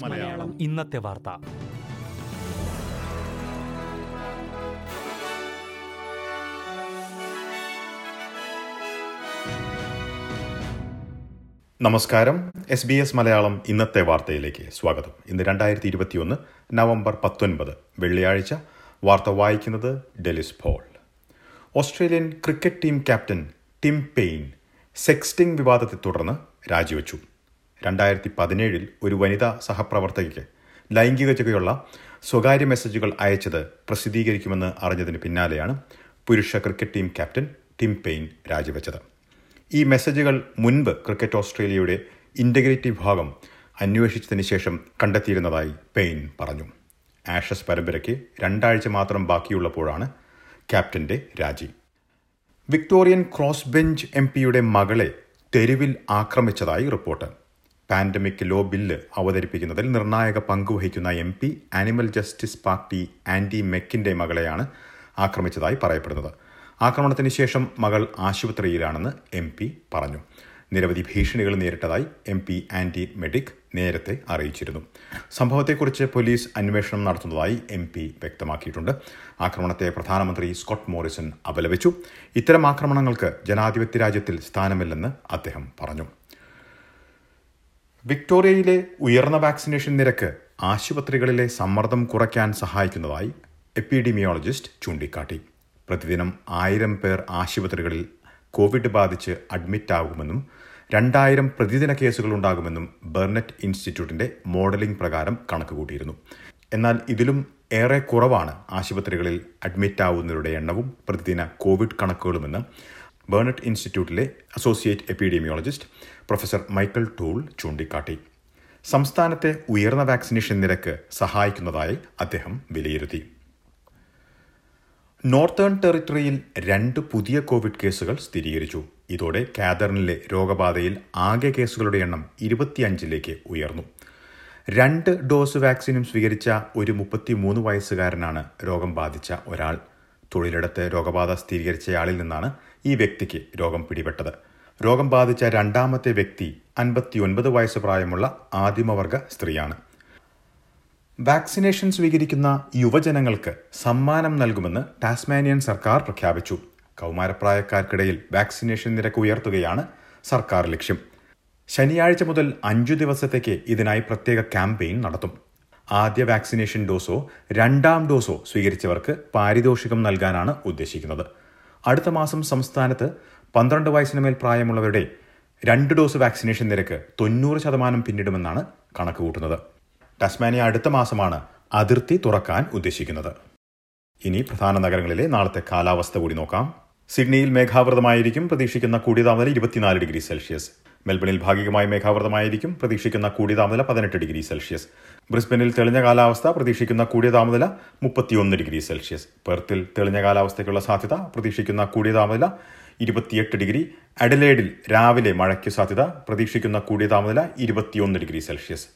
മലയാളം. ഇന്നത്തെ വാർത്ത. നമസ്കാരം. എസ് ബി എസ് മലയാളം ഇന്നത്തെ വാർത്തയിലേക്ക് സ്വാഗതം. ഇന്ന് രണ്ടായിരത്തി ഇരുപത്തിയൊന്ന് നവംബർ പത്തൊൻപത് വെള്ളിയാഴ്ച. വാർത്ത വായിക്കുന്നത് Delys fall Australian cricket team captain Tim Paine sexting വിവാദത്തെ തുടർന്ന് രാജിവെച്ചു. രണ്ടായിരത്തി പതിനേഴിൽ ഒരു വനിതാ സഹപ്രവർത്തകയ്ക്ക് ലൈംഗിക ലൈംഗികതയുള്ള സ്വകാര്യ മെസ്സേജുകൾ അയച്ചത് പ്രസിദ്ധീകരിക്കുമെന്ന് അറിഞ്ഞതിന് പിന്നാലെയാണ് പുരുഷ cricket team captain Tim Paine രാജിവെച്ചത്. ഈ മെസ്സേജുകൾ മുൻപ് ക്രിക്കറ്റ് ഓസ്ട്രേലിയയുടെ ഇന്റഗ്രിറ്റി വിഭാഗം അന്വേഷിച്ചതിന് ശേഷം കണ്ടെത്തിയിരുന്നതായി പെയിൻ പറഞ്ഞു. ആഷസ് പരമ്പരയ്ക്ക് രണ്ടാഴ്ച മാത്രം ബാക്കിയുള്ളപ്പോഴാണ് ക്യാപ്റ്റന്റെ രാജി. വിക്ടോറിയൻ ക്രോസ് ബെഞ്ച് എം പിയുടെ മകളെ തെരുവിൽ ആക്രമിച്ചതായി റിപ്പോർട്ട്. പാൻഡമിക് ലോ ബില്ല് അവതരിപ്പിക്കുന്നതിൽ നിർണായക പങ്കുവഹിക്കുന്ന M P Animal Justice Party Andy മെക്കിന്റെ മകളെയാണ് ആക്രമിച്ചതായി പറയപ്പെടുന്നത്. ആക്രമണത്തിന് ശേഷം മകൾ ആശുപത്രിയിലാണെന്ന് എം പറഞ്ഞു. നിരവധി ഭീഷണികൾ നേരിട്ടതായി എം പി ആന്റി മെഡിക് നേരത്തെ അറിയിച്ചിരുന്നു. സംഭവത്തെക്കുറിച്ച് പോലീസ് അന്വേഷണം നടത്തുന്നതായി എം പി വ്യക്തമാക്കിയിട്ടുണ്ട്. ആക്രമണത്തെ പ്രധാനമന്ത്രി സ്കോട്ട് മോറിസൺ അപലപിച്ചു. ഇത്തരം ആക്രമണങ്ങൾക്ക് ജനാധിപത്യ രാജ്യത്തിൽ സ്ഥാനമില്ലെന്ന് അദ്ദേഹം പറഞ്ഞു. വിക്ടോറിയയിലെ ഉയർന്ന വാക്സിനേഷൻ നിരക്ക് ആശുപത്രികളിലെ സമ്മർദ്ദം കുറയ്ക്കാൻ സഹായിക്കുന്നതായി എപ്പിഡെമിയോളജിസ്റ്റ് ചൂണ്ടിക്കാട്ടി. പ്രതിദിനം ആയിരം പേർ ആശുപത്രികളിൽ കോവിഡ് ബാധിച്ച് അഡ്മിറ്റ് ആകുമെന്നും രണ്ടായിരം പ്രതിദിന കേസുകൾ ഉണ്ടാകുമെന്നും ബെർനെറ്റ് ഇൻസ്റ്റിറ്റ്യൂട്ടിന്റെ മോഡലിംഗ് പ്രകാരം കണക്കുകൂട്ടിയിരുന്നു എന്നാൽ ഇതിലും ഏറെ കുറവാണ് ആശുപത്രികളിൽ അഡ്മിറ്റ് ആവുന്നവരുടെ എണ്ണവും പ്രതിദിന കോവിഡ് കണക്കുകളുമെന്ന് ബേർണറ്റ് ഇൻസ്റ്റിറ്റ്യൂട്ടിലെ associate epidemiologist professor Michael Toole ചൂണ്ടിക്കാട്ടി. സംസ്ഥാനത്തെ ഉയർന്ന വാക്സിനേഷൻ നിരക്ക് സഹായിക്കുന്നതായി അദ്ദേഹം വിലയിരുത്തി. നോർത്തേൺ ടെറിട്ടറിയിൽ രണ്ട് പുതിയ കോവിഡ് കേസുകൾ സ്ഥിരീകരിച്ചു. ഇതോടെ കാതറിനിലെ രോഗബാധയിൽ ആകെ കേസുകളുടെ എണ്ണം ഇരുപത്തിയഞ്ചിലേക്ക് ഉയർന്നു. രണ്ട് ഡോസ് വാക്സിനും സ്വീകരിച്ച ഒരു മുപ്പത്തിമൂന്ന് വയസ്സുകാരനാണ് രോഗം ബാധിച്ച ഒരാൾ. തൊഴിലിടത്ത് രോഗബാധ സ്ഥിരീകരിച്ചയാളിൽ നിന്നാണ് ഈ വ്യക്തിക്ക് രോഗം പിടിപെട്ടത്. രോഗം ബാധിച്ച രണ്ടാമത്തെ വ്യക്തി അൻപത്തിയൊൻപത് വയസ്സ് പ്രായമുള്ള ആദിമവർഗ സ്ത്രീയാണ്. വാക്സിനേഷൻ സ്വീകരിക്കുന്ന യുവജനങ്ങൾക്ക് സമ്മാനം നൽകുമെന്ന് ടാസ്മാനിയൻ സർക്കാർ പ്രഖ്യാപിച്ചു. കൗമാരപ്രായക്കാർക്കിടയിൽ വാക്സിനേഷൻ നിരക്ക് ഉയർത്തുകയാണ് സർക്കാർ ലക്ഷ്യം. ശനിയാഴ്ച മുതൽ അഞ്ചു ദിവസത്തേക്ക് ഇതിനായി പ്രത്യേക ക്യാമ്പയിൻ നടത്തും. ആദ്യ വാക്സിനേഷൻ ഡോസോ രണ്ടാം ഡോസോ സ്വീകരിച്ചവർക്ക് പാരിതോഷികം നൽകാനാണ് ഉദ്ദേശിക്കുന്നത്. അടുത്ത മാസം സംസ്ഥാനത്ത് പന്ത്രണ്ട് വയസ്സിന് മേൽ പ്രായമുള്ളവരുടെ രണ്ട് ഡോസ് വാക്സിനേഷൻ നിരക്ക് തൊണ്ണൂറ് ശതമാനം പിന്നിടുമെന്നാണ് കണക്കുകൂട്ടുന്നത്. ടസ്മാനിയ അടുത്ത മാസമാണ് അതിർത്തി തുറക്കാൻ ഉദ്ദേശിക്കുന്നത്. ഇനി പ്രധാന നഗരങ്ങളിലെ നാളത്തെ കാലാവസ്ഥ കൂടി നോക്കാം. സിഡ്നിയിൽ മേഘാവൃതമായിരിക്കും പ്രതീക്ഷിക്കുന്ന കൂടിയ താപനില ഇരുപത്തിനാല് ഡിഗ്രി സെൽഷ്യസ്. മെൽബണിൽ ഭാഗികമായി മേഘാവൃതമായിരിക്കും പ്രതീക്ഷിക്കുന്ന കൂടിയ താപനില പതിനെട്ട് ഡിഗ്രി സെൽഷ്യസ്. ബ്രിസ്ബനിൽ തെളിഞ്ഞ കാലാവസ്ഥ പ്രതീക്ഷിക്കുന്ന കൂടിയ താപനില മുപ്പത്തിയൊന്ന് ഡിഗ്രി സെൽഷ്യസ്. പെർത്തിൽ തെളിഞ്ഞ കാലാവസ്ഥയ്ക്കുള്ള സാധ്യത പ്രതീക്ഷിക്കുന്ന കൂടിയ താപനില ഇരുപത്തിയെട്ട് ഡിഗ്രി. അഡലേഡിൽ രാവിലെ മഴയ്ക്ക് സാധ്യത പ്രതീക്ഷിക്കുന്ന കൂടിയ താപനില ഇരുപത്തിയൊന്ന് ഡിഗ്രി സെൽഷ്യസ്.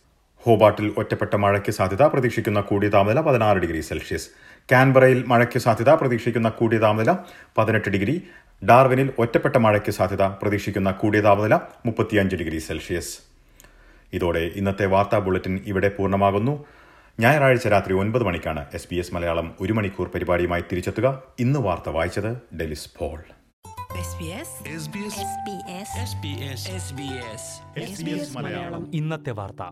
ഹോബാട്ടിൽ ഒറ്റപ്പെട്ട മഴയ്ക്ക് സാധ്യത പ്രതീക്ഷിക്കുന്ന കൂടിയ താപനില പതിനാറ് ഡിഗ്രി സെൽഷ്യസ്. കാൻബറയിൽ മഴയ്ക്ക് സാധ്യത പ്രതീക്ഷിക്കുന്ന കൂടിയ താപനില പതിനെട്ട് ഡിഗ്രി. ഡാർവിനിൽ ഒറ്റപ്പെട്ട മഴയ്ക്ക് സാധ്യത പ്രതീക്ഷിക്കുന്ന കൂടിയ താപനില മുപ്പത്തിയഞ്ച് ഡിഗ്രി സെൽഷ്യസ്. ഇതോടെ ഇന്നത്തെ വാർത്താ ബുള്ളറ്റിൻ ഇവിടെ പൂർണമാകുന്നു. ഞായറാഴ്ച രാത്രി ഒൻപത് മണിക്കാണ് എസ് ബി എസ് മലയാളം ഒരു മണിക്കൂർ പരിപാടിയുമായി തിരിച്ചെത്തുക. ഇന്ന് വാർത്ത വായിച്ചത് ഡെലിസ് പോൾ. ഇന്നത്തെ വാർത്ത.